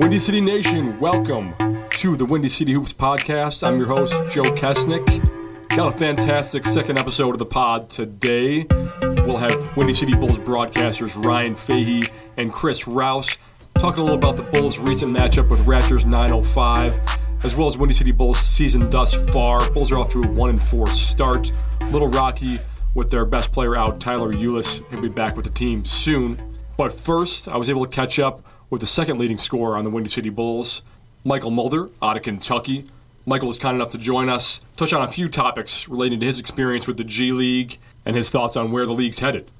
Windy City Nation, welcome to the Windy City Hoops podcast. I'm your host, Joe Kesnick. Got a fantastic second episode of the pod today. We'll have Windy City Bulls broadcasters Ryan Fahey and Chris Rouse talking a little about the Bulls' recent matchup with Raptors 905, as well as Windy City Bulls' season thus far. Bulls are off to a 1 4 start. Little rocky with their best player out, Tyler Ulis. He'll be back with the team soon. But first, I was able to catch up with the second leading scorer on the Windy City Bulls, Mychal Mulder out of Kentucky. Michael was kind enough to join us, touch on a few topics relating to his experience with the G League and his thoughts on where the league's headed.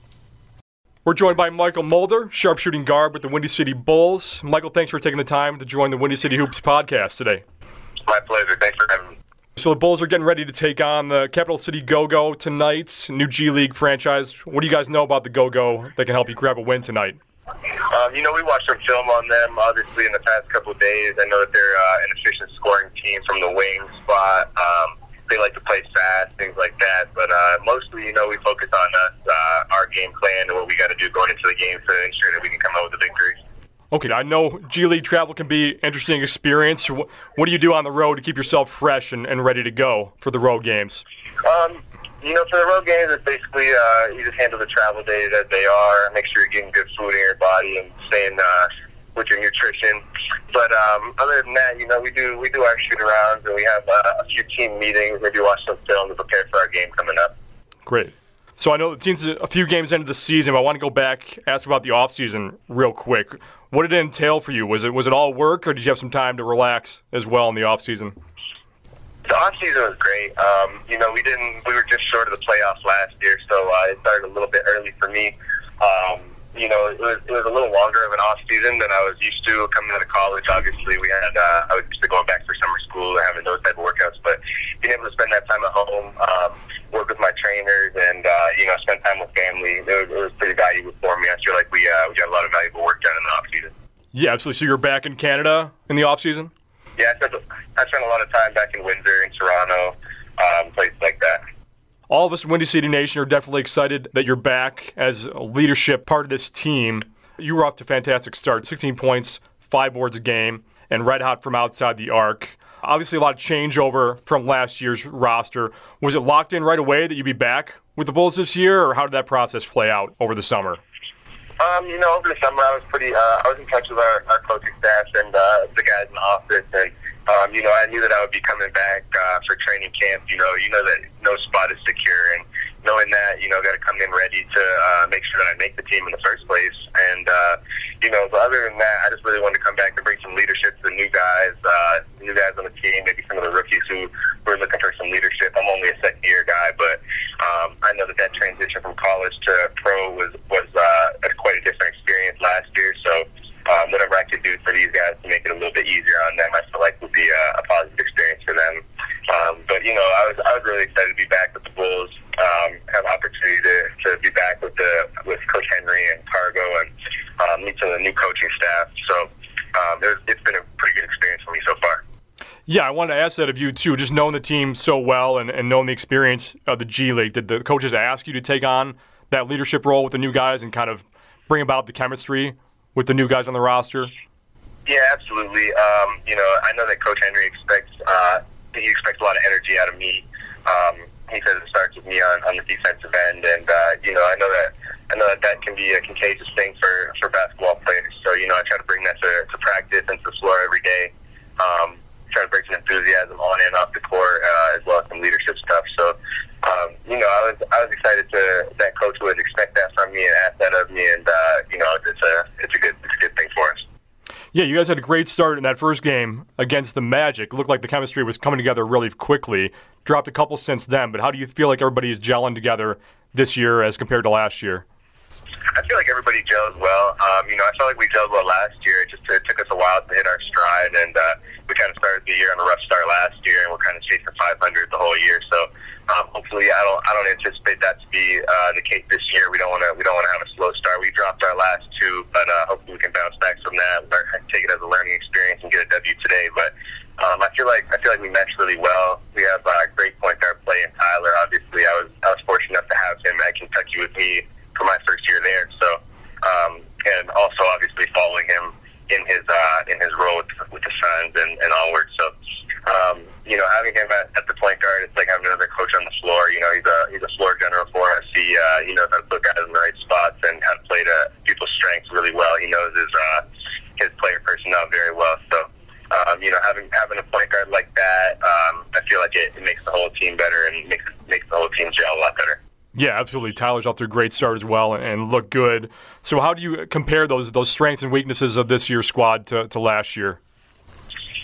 We're joined by Mychal Mulder, sharpshooting guard with the Windy City Bulls. Michael, thanks for taking the time to join the Windy City Hoops podcast today. My pleasure. Thanks for having me. So the Bulls are getting ready to take on the Capital City Go-Go tonight's new G League franchise. What do you guys know about the Go-Go that can help you grab a win tonight? Um, you know, we watched some film on them, obviously, in the past couple of days. I know that they're uh, an efficient scoring team from the wing spot. Um, they like to play fast, things like that. But uh, mostly, you know, we focus on us, uh, our game plan, and what we got to do going into the game to ensure that we can come out with a victory. Okay, I know G League travel can be an interesting experience. What, what do you do on the road to keep yourself fresh and, and ready to go for the road games? Um, you know, for the road games, it's basically uh, you just handle the travel days as they are. Make sure you're getting good food in your body and staying uh, with your nutrition. But um, other than that, you know, we do we do our shoot arounds and we have uh, a few team meetings. Maybe watch some film to prepare for our game coming up. Great. So I know the team's a few games into the season. But I want to go back ask about the off season real quick. What did it entail for you? Was it was it all work, or did you have some time to relax as well in the off season? The off season was great. Um, you know, we didn't. We were just short of the playoffs last year, so uh, it started a little bit early for me. Um, you know, it was, it was a little longer of an off season than I was used to coming out of college. Obviously, we had uh, I was used to going back for summer school and having those type of workouts, but being able to spend that time at home, um, work with my trainers, and uh, you know, spend time with family, it was, it was pretty valuable for me. I feel like we uh, we got a lot of valuable work done in the off season. Yeah, absolutely. So you're back in Canada in the off season. Yeah, I spent, I spent a lot of time back in Windsor and Toronto, um, places like that all of us in Windy City Nation are definitely excited that you're back as a leadership part of this team. You were off to a fantastic start 16 points, five boards a game, and red hot from outside the arc. Obviously, a lot of changeover from last year's roster. Was it locked in right away that you'd be back with the Bulls this year, or how did that process play out over the summer? Um, you know, over the summer, I was pretty. Uh, I was in touch with our, our coaching staff and uh, the guys in the office, and um, you know, I knew that I would be coming back uh, for training camp. You know, you know that no spot is secure, and knowing that, you know, got to come in ready to uh, make sure that I make the team in the first place. And uh, you know, but other than that, I just really wanted to come back and bring some leadership to the new guys, uh, new guys on the team, maybe some of the rookies who were looking for some leadership. I'm only a second year guy, but um, I know that that transition from college to pro was was uh, quite a different experience last year. So um, whatever I could do for these guys to make it a little bit easier on them, I feel like would be a, a positive experience for them. Um, but you know, I was I was really excited to be back with the Bulls. Um, have opportunity to, to be back with the with Coach Henry and Cargo and um, meet some of the new coaching staff. So um, it's been a pretty good experience for me so far. Yeah, I wanted to ask that of you too. Just knowing the team so well and, and knowing the experience of the G League, did the coaches ask you to take on that leadership role with the new guys and kind of bring about the chemistry with the new guys on the roster? Yeah, absolutely. Um, you know, I know that Coach Henry expects uh, he expects a lot of energy out of me. Um, he says it starts with me on, on the defensive end, and uh, you know, I know that I know that that can be a contagious thing for for basketball players. So you know, I try to bring that to, to practice and to the floor every day. Um, try to bring some enthusiasm on and off the court, uh, as well as some leadership stuff. So um, you know, I was I was excited to that coach would expect that from me and ask that of me, and uh, you know, it's a it's a good it's a good thing for us. Yeah, you guys had a great start in that first game against the Magic. It looked like the chemistry was coming together really quickly. Dropped a couple since then, but how do you feel like everybody is gelling together this year as compared to last year? I feel like everybody gels well. Um, you know, I felt like we gelled well last year. It just it took us a while to hit our stride, and uh, we kind of started the year on a rough start last year, and we're kind of chasing 500 the whole year. So um, hopefully, I don't I don't anticipate that to be uh, the case this year. We don't want to we don't want to have a slow start. We dropped our last two, but uh, hopefully we can bounce back from that. Learn, take it as a learning experience and get a W today. But um, I feel like I feel like we meshed really well. We have a uh, great point guard play in Tyler. Obviously, I was I was fortunate enough to have him at Kentucky with me for my first year there. So um, and also obviously following him in his uh, in his role sidelines and, and onward. So, um, you know, having him at, at the point guard, it's like having another coach on the floor. You know, he's a he's a floor general for us. He uh, he knows how to put guys in the right spots and how to play to people's strengths really well. He knows his uh, his player personnel very well. So. Um, you know, having having a point guard like that, um, I feel like it, it makes the whole team better and makes makes the whole team gel a lot better. Yeah, absolutely. Tyler's off to a great start as well and, look good. So, how do you compare those those strengths and weaknesses of this year's squad to, to last year?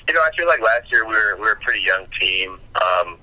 You know, I feel like last year we were we were a pretty young team. Um,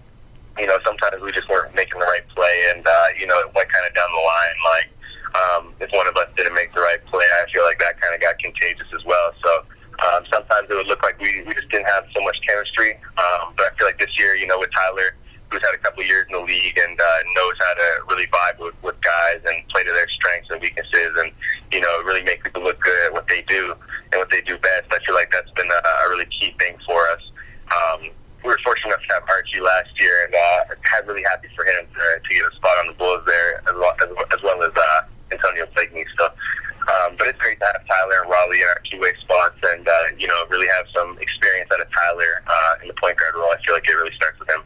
you know, sometimes we just weren't making the right play, and uh, you know, it went kind of down the line. Like um, if one of us didn't make the right play, I feel like that kind of got contagious as well. So. Um, sometimes it would look like we, we just didn't have so much chemistry. Um, but I feel like this year, you know, with Tyler, who's had a couple of years in the league and uh, knows how to really vibe with, with guys and play to their strengths and weaknesses and, you know, really make people look good at what they do and what they do best. I feel like that's been a, a really key thing for us. Um, we were fortunate enough to have Archie last year and uh, I'm really happy for him to, to get a spot on the Bulls there as well as, as, well as uh, Antonio Blakeney. So, um, but it's great to have Tyler and Rawle in our two-way spots and, uh, you know, really have some experience out of Tyler uh, in the point guard role. I feel like it really starts with him.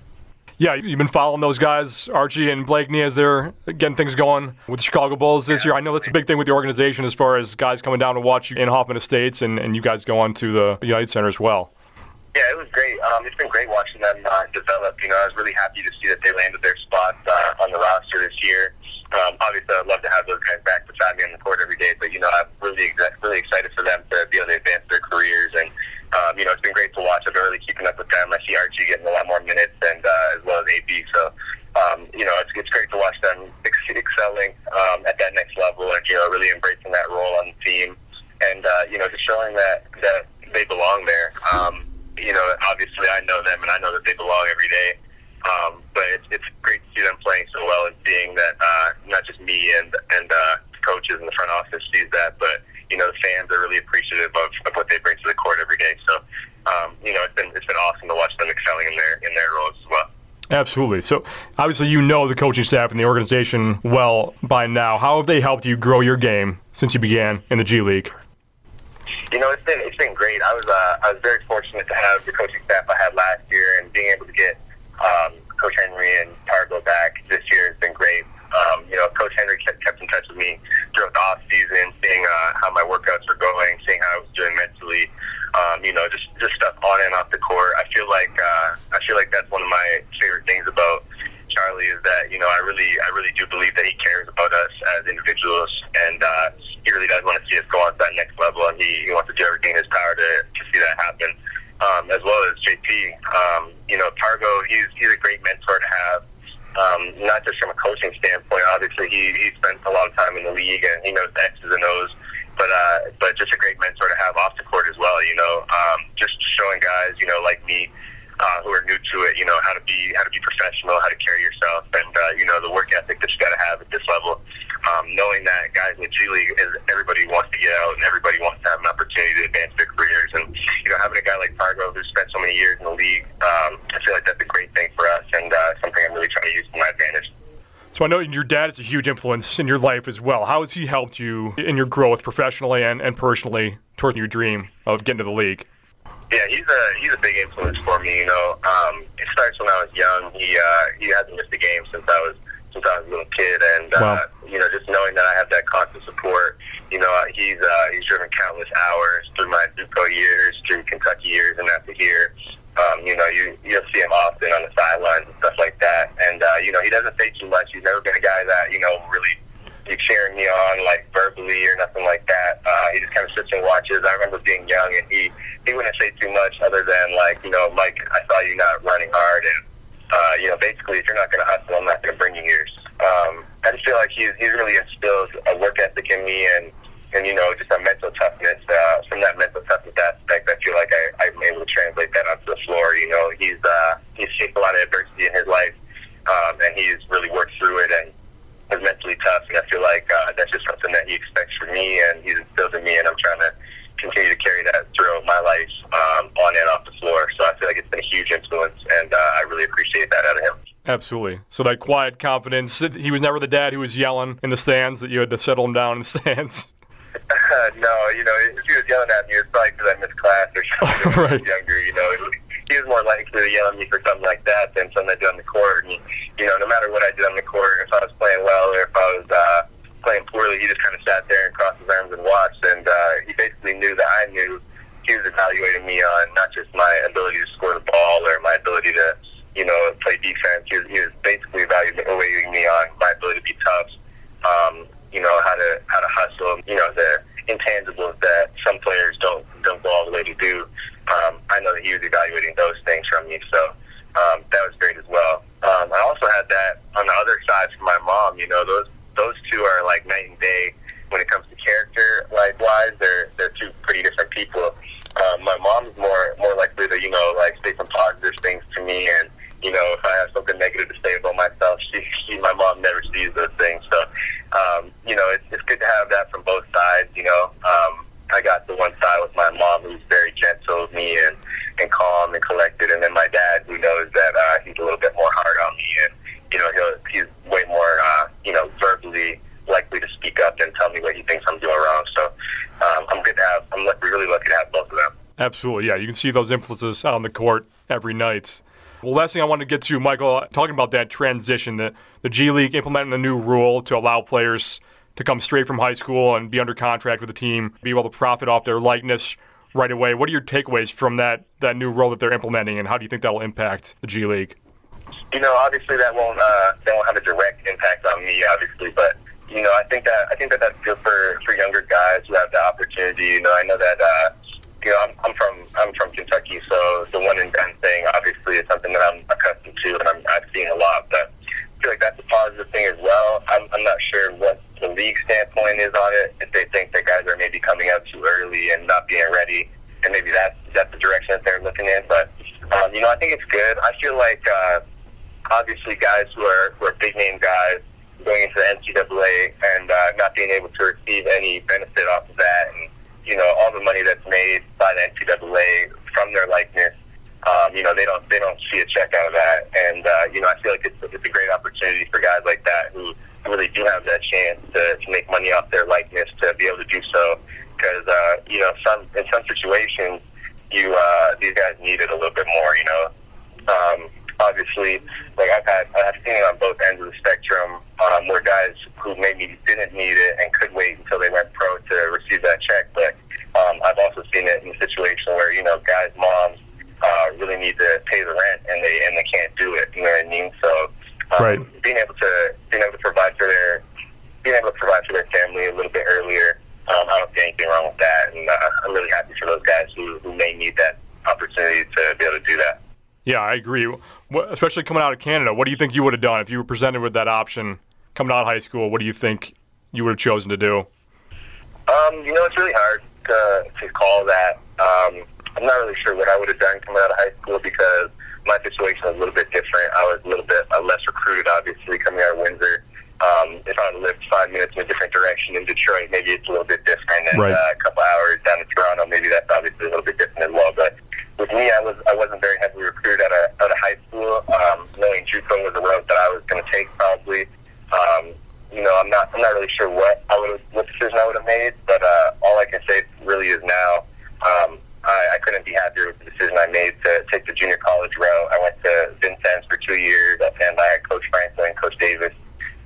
Yeah, you've been following those guys, Archie and Blakeney, as they're getting things going with the Chicago Bulls this year. I know that's a big thing with the organization as far as guys coming down to watch you in Hoffman Estates, and, and you guys go on to the United Center as well. Yeah, it was great. Um, it's been great watching them uh, develop. You know, I was really happy to see that they landed their spots uh, on the roster this year. Um, obviously, I'd love to have those guys back beside me on the court every day, but you know, I'm really really excited for them to be able to advance their careers and um, you know, it's been great to watch. I've been really keeping up with them. I see Archie getting a lot more minutes, and uh, as well as AB. So, um, you know, it's, it's great to watch them ex- excelling um, at that next level, and you know, really embracing that role on the team, and uh, you know, just showing that that they belong there. Um, you know, obviously, I know them, and I know that they belong every day. Um, but it's, it's great to see them playing so well, and seeing that uh, not just me and and uh, coaches in the front office sees that, but you know, the fans are really appreciative of, of what they bring to the court every day. So, um, you know, it's been it's been awesome to watch them excelling in their in their roles as well. Absolutely. So, obviously, you know the coaching staff and the organization well by now. How have they helped you grow your game since you began in the G League? You know, it's been it's been great. I was uh, I was very fortunate to have the coaching staff I had last year, and being able to get um, Coach Henry and Targo back this year has been great. Um, you know, Coach Henry kept, kept in touch with me throughout the off season, seeing uh, how my workouts were going, seeing how I was doing mentally. Um, you know, just just stuff on and off the court. I feel like uh, I feel like that's one of my favorite things about Charlie is that you know I really I really do believe that he cares about us as individuals, and uh, he really does want to see us go on to that next level, and he, he wants to do everything in his power to, to see that happen. Um, as well as JP, um, you know, Targo, he's he's a great mentor to have um, not just from a coaching standpoint. Obviously, he, he spent a long time in the league and he knows the X's and O's. But uh, but just a great mentor to have off the court as well. You know, um, just showing guys, you know, like me, uh, who are new to it, you know, how to be how to be professional, how to carry yourself, and uh, you know, the work ethic that you got to have at this level. Um, knowing that guys in the G League, everybody wants to get out and everybody wants to have an opportunity to advance their careers, and you know, having a guy like Fargo who spent so many years in the league, um, I feel like that's a great thing for us and uh, something I'm really trying to use to my advantage. So I know your dad is a huge influence in your life as well. How has he helped you in your growth professionally and, and personally toward your dream of getting to the league? Yeah, he's a he's a big influence for me. You know, um, it starts when I was young. He uh, he hasn't missed a game since I was since I was a little kid, and uh, wow. you know, just knowing that I have that constant support. You know, he's uh, he's driven countless hours through my JUCO years, through Kentucky years, and after here. Um, you know, you you'll see him often on the sidelines and stuff like that. And uh, you know, he doesn't say too much. He's never been a guy that you know really be cheering me on like verbally or nothing like that. Uh, he just kind of sits and watches. I remember being young, and he he wouldn't say too much other than like, you know, Mike, I saw you not running hard, and uh, you know, basically, if you're not going to hustle, I'm not going to bring you yours. Um, I just feel like he's he's really instilled a work ethic in me, and and you know, just a mental toughness. Uh, from that mental toughness aspect, I feel like I, I'm able to translate that onto the floor. You know, he's uh, he's faced a lot of adversity in his life, um, and he's really worked through it and is mentally tough. And I feel like uh, that's just something that he expects from me, and he's instilled in me, and I'm trying to continue to carry that throughout my life um, on and off the floor. So I feel like it's been a huge influence, and uh, I really appreciate that out of him. Absolutely. So that quiet confidence. He was never the dad who was yelling in the stands that you had to settle him down in the stands. Uh, no, you know, if he was yelling at me, it's probably because I missed class or something. when I was Right. younger, you know, he was more likely to yell at me for something like that than something I did on the court. And you know, no matter what I did on the court, if I was playing well or if I was uh, playing poorly, he just kind of sat there and crossed his arms and watched. And uh, he basically knew that I knew he was evaluating me on not just my ability to score the ball or my ability to, you know, play defense. He was, he was basically evaluating me on my ability to be tough. Um, you know how to how to hustle. You know the intangibles that some players don't don't go all the way to do. Um, I know that he was evaluating those things from me, so um, that was great as well. Um, I also had that on the other side from my mom. You know those those two are like night and day when it comes to character. Like wise, they're they're two pretty different people. Um, my mom's more more likely to you know like say some positive things to me and you know, if I have something negative to say about myself, she, she my mom never sees those things. So, um, you know, it's, it's good to have that from both sides. You know, um, I got the one side with my mom who's very gentle with me and, and calm and collected, and then my dad who knows that uh, he's a little bit more hard on me, and you know, he'll, he's way more, uh, you know, verbally likely to speak up and tell me what he thinks I'm doing wrong. So, um, I'm good to have. I'm lucky, really lucky to have both of them. Absolutely, yeah. You can see those influences on the court every night. Well, last thing I want to get to, Michael, talking about that transition, the, the G League implementing the new rule to allow players to come straight from high school and be under contract with the team, be able to profit off their likeness right away. What are your takeaways from that, that new rule that they're implementing, and how do you think that will impact the G League? you know, obviously that won't uh, that won't have a direct impact on me, obviously, but you know, I think that I think that that's good for for younger guys who have the opportunity. You know, I know that uh, you know I'm, I'm from I'm from Kentucky, so the one and done thing obviously is something that I'm accustomed to, and I'm, I've seen a lot. But I feel like that's a positive thing as well. I'm, I'm not sure what the league standpoint is on it. If they think that guys are maybe coming out too early and not being ready, and maybe that's that's the direction that they're looking in. But um, you know, I think it's good. I feel like. Uh, obviously guys who are, who are big name guys going into the NCAA and uh, not being able to receive any benefit off of that, and you know all the money that's made by the NCAA from their likeness. Um, you know they don't they don't see a check out of that, and uh, you know I feel like it's, it's a great opportunity for guys like that who really do have that chance to, to make money off their likeness to be able to do so. Because uh, you know some in some situations you uh, these guys need it a little bit more. You know. Um, obviously, like I've had, I've seen it on both ends of the spectrum, um, where guys who maybe didn't need it and could wait until they went pro to receive that check. But um, I've also seen it in a situation where you know guys' moms uh, really need to pay the rent and they and they can't do it. You know what I mean? So um, Right. being able to being able to provide for their being able to provide for their family a little bit earlier. Um, I don't see anything wrong with that, and uh, I'm really happy for those guys who, who may need that opportunity to be able to do that. Yeah, I agree. What, especially coming out of Canada, what do you think you would have done if you were presented with that option coming out of high school? What do you think you would have chosen to do? Um, you know, it's really hard to, to call that. Um, I'm not really sure what I would have done coming out of high school because my situation was a little bit different. I was a little bit uh, less recruited, obviously, coming out of Windsor. Um, if I lived five minutes in a different direction in Detroit, maybe it's a little bit different. And Right. uh, a couple hours down in Toronto, maybe that's obviously a little bit different as well. But with me, I was I wasn't very heavily recruited out of, out of high school. Um, knowing JUCO was a route that I was going to take probably. Um, you know, I'm not I'm not really sure what I would what decision I would have made, but uh, all I can say really is now. Um, I, I couldn't be happier with the decision I made to take the junior college route. I went to Vincennes for two years, and I had Coach Franklin, and Coach Davis,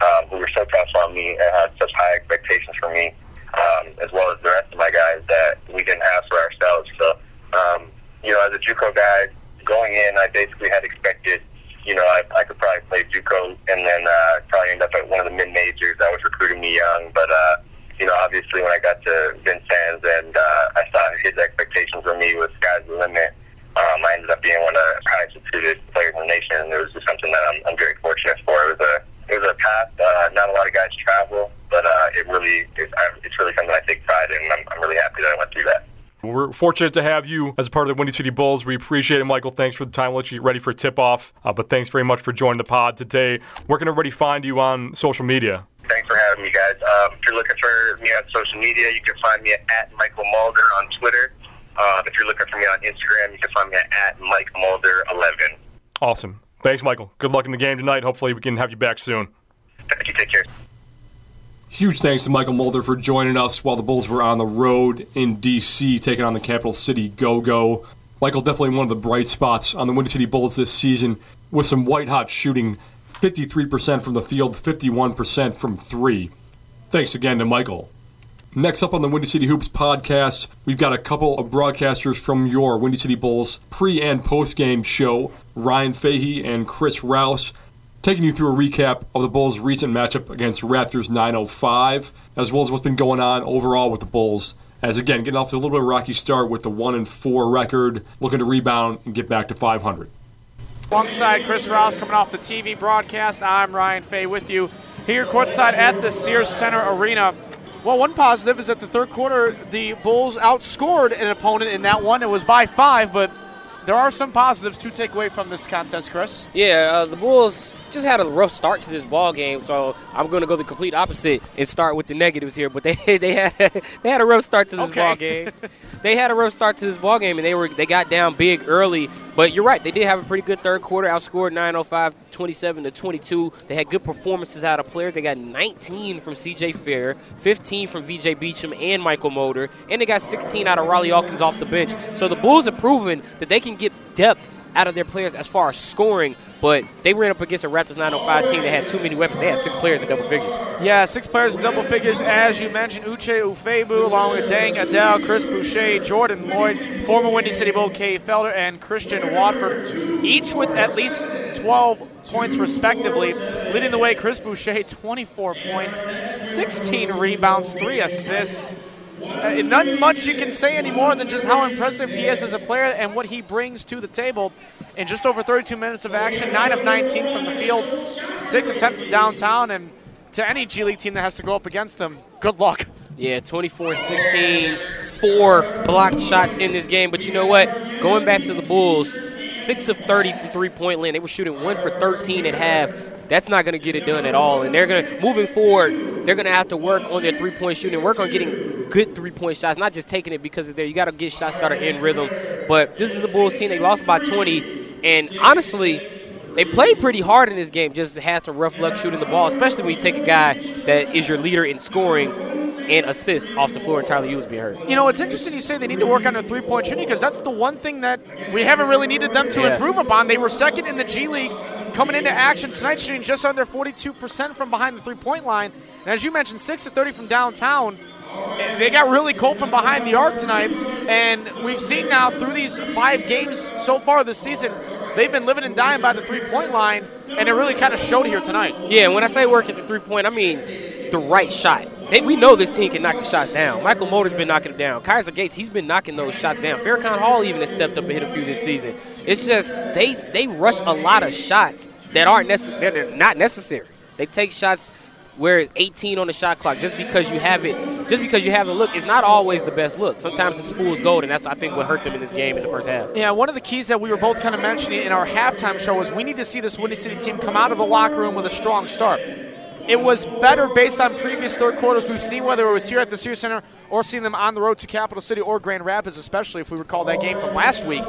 um, who were so tough on me and had such high expectations for me, um, as well as the rest of my guys that we didn't have for ourselves. So, um, you know, as a JUCO guy going in, I basically had expected, you know, I, I could probably play JUCO and then uh, probably end up at one of the mid majors that was recruiting me young. But uh, you know, obviously when I got to Vincennes and uh, I saw his expectations of me was sky's the limit. Um, I ended up being one of the highest recruited players in the nation, and it was just something that I'm, I'm very fortunate for. It was a it was a path uh, not a lot of guys travel, but uh, it really it's, I, it's really something I take pride in. And I'm, I'm really happy that I went through that. We're fortunate to have you as a part of the Windy City Bulls. We appreciate it, Michael. Thanks for the time. We'll let you get ready for tip off. Uh, but thanks very much for joining the pod today. Where can everybody find you on social media? Thanks for having me, guys. Um, if you're looking for me on social media, you can find me at Mychal Mulder on Twitter. Um, if you're looking for me on Instagram, you can find me at Mike Mulder11. Awesome. Thanks, Michael. Good luck in the game tonight. Hopefully, we can have you back soon. Thank you. Take care. Huge thanks to Mychal Mulder for joining us while the Bulls were on the road in D.C. taking on the Capital City Go Go. Michael, definitely one of the bright spots on the Windy City Bulls this season with some white hot shooting 53% from the field, 51% from three. Thanks again to Michael. Next up on the Windy City Hoops podcast, we've got a couple of broadcasters from your Windy City Bulls pre and post game show Ryan Fahey and Chris Rouse taking you through a recap of the Bulls' recent matchup against Raptors 905, as well as what's been going on overall with the Bulls. As again, getting off to a little bit of a rocky start with the one and four record, looking to rebound and get back to 500. Alongside Chris Ross coming off the TV broadcast, I'm Ryan Fahey with you here courtside at the Sears Center Arena. Well, one positive is that the third quarter, the Bulls outscored an opponent in that one. It was by five, but there are some positives to take away from this contest, Chris. Yeah, uh, the Bulls just had a rough start to this ball game, so I'm going to go the complete opposite and start with the negatives here. But they they had they had a rough start to this okay. ball game. they had a rough start to this ball game, and they were they got down big early. But you're right, they did have a pretty good third quarter. Outscored 905, 27 to 22. They had good performances out of players. They got 19 from C.J. Fair, 15 from V.J. Beachem and Mychal Mulder, and they got 16 out of Rawle Alkins off the bench. So the Bulls have proven that they can get depth out of their players as far as scoring, but they ran up against a Raptors 905 team that had too many weapons. They had six players in double figures. Yeah, six players in double figures, as you mentioned. Uche Ufebu, along with Deng Adel, Chris Boucher, Jordan Loyd, former Windy City Bull Kay Felder, and Christian Watford, each with at least 12 points respectively. Leading the way, Chris Boucher, 24 points, 16 rebounds, 3 assists. Uh, not much you can say anymore than just how impressive he is as a player and what he brings to the table. In just over 32 minutes of action, 9 of 19 from the field, 6 attempts from downtown, and to any G League team that has to go up against him, good luck. Yeah, 24 16, four blocked shots in this game. But you know what? Going back to the Bulls, 6 of 30 from three point land. They were shooting 1 for 13 at half. That's not going to get it done at all. And they're going to, moving forward, they're going to have to work on their three point shooting, work on getting good three point shots, not just taking it because of there. You got to get shots that are in rhythm. But this is the Bulls team. They lost by 20. And honestly, they played pretty hard in this game, just had some rough luck shooting the ball, especially when you take a guy that is your leader in scoring and assists off the floor and Tyler Ulis being hurt. You know, it's interesting you say they need to work on their three point shooting because that's the one thing that we haven't really needed them to Yeah. improve upon. They were second in the G League coming into action tonight, shooting just under 42% from behind the three point line. And as you mentioned, 6 to 30 from downtown. They got really cold from behind the arc tonight, and we've seen now through these five games so far this season, they've been living and dying by the three point line, and it really kind of showed here tonight. Yeah, when I say work at the three point, I mean the right shot. They, we know this team can knock the shots down. Mychal Mulder's been knocking them down. Kaiser Gates, he's been knocking those shots down. Farrakhan Hall even has stepped up and hit a few this season. It's just they they rush a lot of shots that aren't necessary. They're not necessary. They take shots where it's 18 on the shot clock just because you have it. Just because you have the look, it's not always the best look. Sometimes it's fool's gold, and that's I think what hurt them in this game in the first half. Yeah, one of the keys that we were both kind of mentioning in our halftime show was we need to see this Windy City team come out of the locker room with a strong start. It was better based on previous third quarters we've seen, whether it was here at the Sears Center or seeing them on the road to Capital City or Grand Rapids, especially if we recall that game from last week.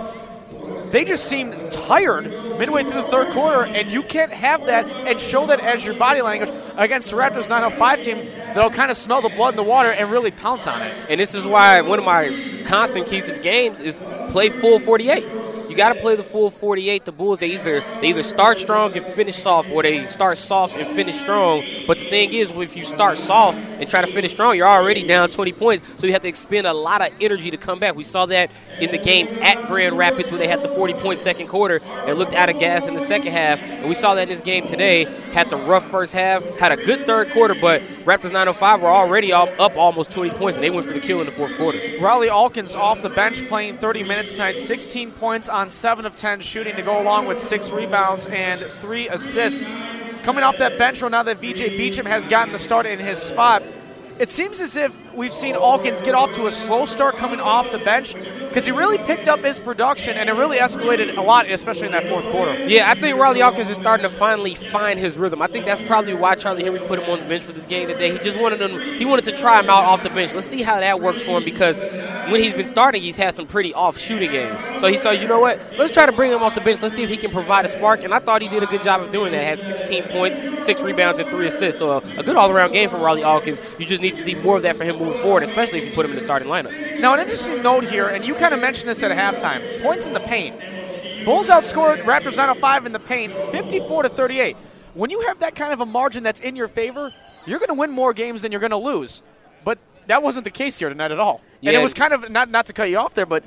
They just seemed tired midway through the third quarter, and you can't have that and show that as your body language against the Raptors 905 team that'll kind of smell the blood in the water and really pounce on it. And this is why one of my constant keys to the games is play full 48. You got to play the full 48. The Bulls they either they either start strong and finish soft, or they start soft and finish strong. But the thing is, if you start soft and try to finish strong, you're already down 20 points, so you have to expend a lot of energy to come back. We saw that in the game at Grand Rapids where they had the 40-point second quarter and looked out of gas in the second half, and we saw that in this game today. Had the rough first half, had a good third quarter, but Raptors 905 were already up up almost 20 points, and they went for the kill in the fourth quarter. Rawle Alkins off the bench playing 30 minutes tonight, 16 points on 7 of 10 shooting to go along with 6 rebounds and 3 assists. Coming off that bench row now that VJ Beachem has gotten the start in his spot, it seems as if we've seen Alkins get off to a slow start coming off the bench because he really picked up his production and it really escalated a lot, especially in that fourth quarter. Yeah, I think Rawle Alkins is starting to finally find his rhythm. I think that's probably why Charlie Henry put him on the bench for this game today. He just wanted him. He wanted to try him out off the bench. Let's see how that works for him because when he's been starting, he's had some pretty off shooting games. So he says, you know what? Let's try to bring him off the bench. Let's see if he can provide a spark. And I thought he did a good job of doing that. Had 16 points, six rebounds, and three assists. So a, a good all-around game from Rawle Alkins. You just need to see more of that for him moving forward, especially if you put him in the starting lineup. Now, an interesting note here, and you kind of mentioned this at halftime: points in the paint. Bulls outscored Raptors 905 in the paint, 54 to 38. When you have that kind of a margin that's in your favor, you're going to win more games than you're going to lose. But that wasn't the case here tonight at all. Yeah. And it was kind of not not to cut you off there, but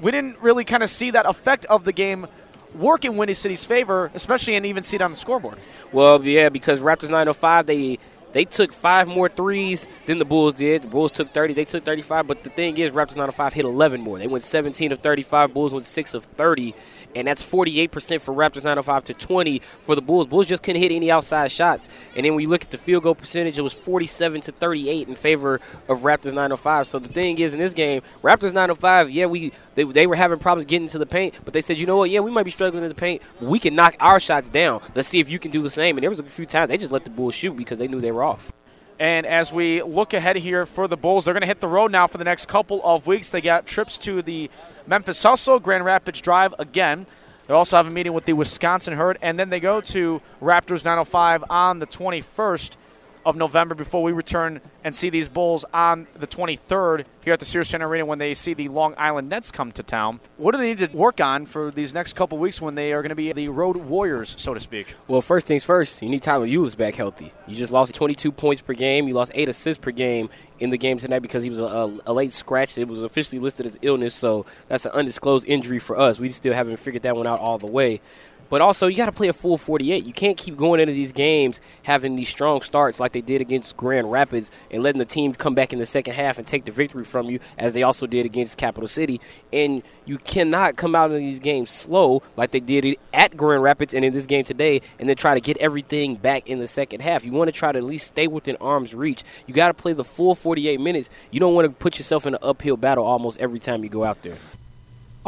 we didn't really kind of see that effect of the game work in Windy City's favor, especially and even see it on the scoreboard. Well, yeah, because Raptors 905, they they took five more threes than the Bulls did. The Bulls took 30, they took 35. But the thing is, Raptors 9 5 hit 11 more. They went 17 of 35. Bulls went 6 of 30. And that's 48% for Raptors 905 to 20 for the Bulls. Bulls just couldn't hit any outside shots. And then when you look at the field goal percentage, it was 47 to 38 in favor of Raptors 905. So the thing is, in this game, Raptors 905, yeah, we they, they were having problems getting to the paint, but they said, you know what, yeah, we might be struggling in the paint, but we can knock our shots down. Let's see if you can do the same. And there was a few times they just let the Bulls shoot because they knew they were off. And as we look ahead here for the Bulls, they're going to hit the road now for the next couple of weeks. They got trips to the Memphis Hustle, Grand Rapids Drive again. They also have a meeting with the Wisconsin Herd, and then they go to Raptors 905 on the 21st of November before we return and see these Bulls on the 23rd here at the Sears Center Arena when they see the Long Island Nets come to town. What do they need to work on for these next couple weeks when they are going to be the road warriors, so to speak? Well, first things first, you need Tyler Ulis back healthy. You just lost 22 points per game. You lost eight assists per game in the game tonight because he was a, a, a late scratch. It was officially listed as illness, so that's an undisclosed injury for us. We still haven't figured that one out all the way. But also, you got to play a full 48. You can't keep going into these games having these strong starts like they did against Grand Rapids and letting the team come back in the second half and take the victory from you, as they also did against Capital City. And you cannot come out of these games slow like they did at Grand Rapids and in this game today, and then try to get everything back in the second half. You want to try to at least stay within arm's reach. You got to play the full 48 minutes. You don't want to put yourself in an uphill battle almost every time you go out there.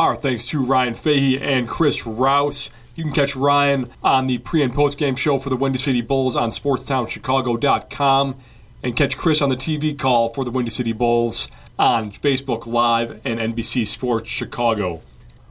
Our thanks to Ryan Fahey and Chris Rouse. You can catch Ryan on the pre and post game show for the Windy City Bulls on SportsTownChicago.com and catch Chris on the TV call for the Windy City Bulls on Facebook Live and NBC Sports Chicago.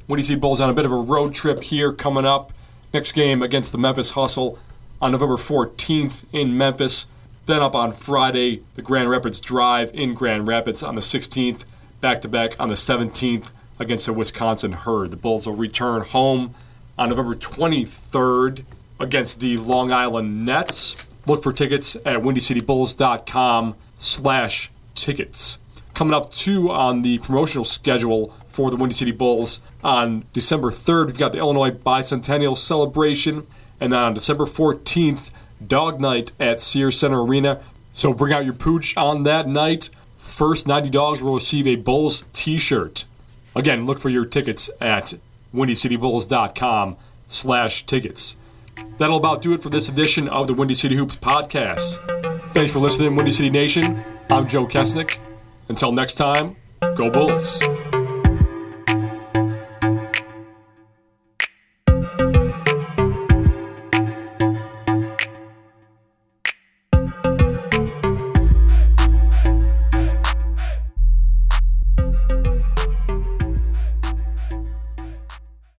Windy City Bulls on a bit of a road trip here coming up. Next game against the Memphis Hustle on November 14th in Memphis. Then up on Friday, the Grand Rapids Drive in Grand Rapids on the 16th. Back to back on the 17th against the Wisconsin Herd. The Bulls will return home on November 23rd against the Long Island Nets. Look for tickets at windycitybulls.com slash tickets. Coming up, too, on the promotional schedule for the Windy City Bulls on December 3rd, we've got the Illinois Bicentennial Celebration. And then on December 14th, Dog Night at Sears Center Arena. So bring out your pooch on that night. First 90 dogs will receive a Bulls t-shirt. Again, look for your tickets at windycitybulls.com slash tickets. That'll about do it for this edition of the Windy City Hoops podcast. Thanks for listening, Windy City Nation. I'm Joe Kesnick. Until next time, go Bulls.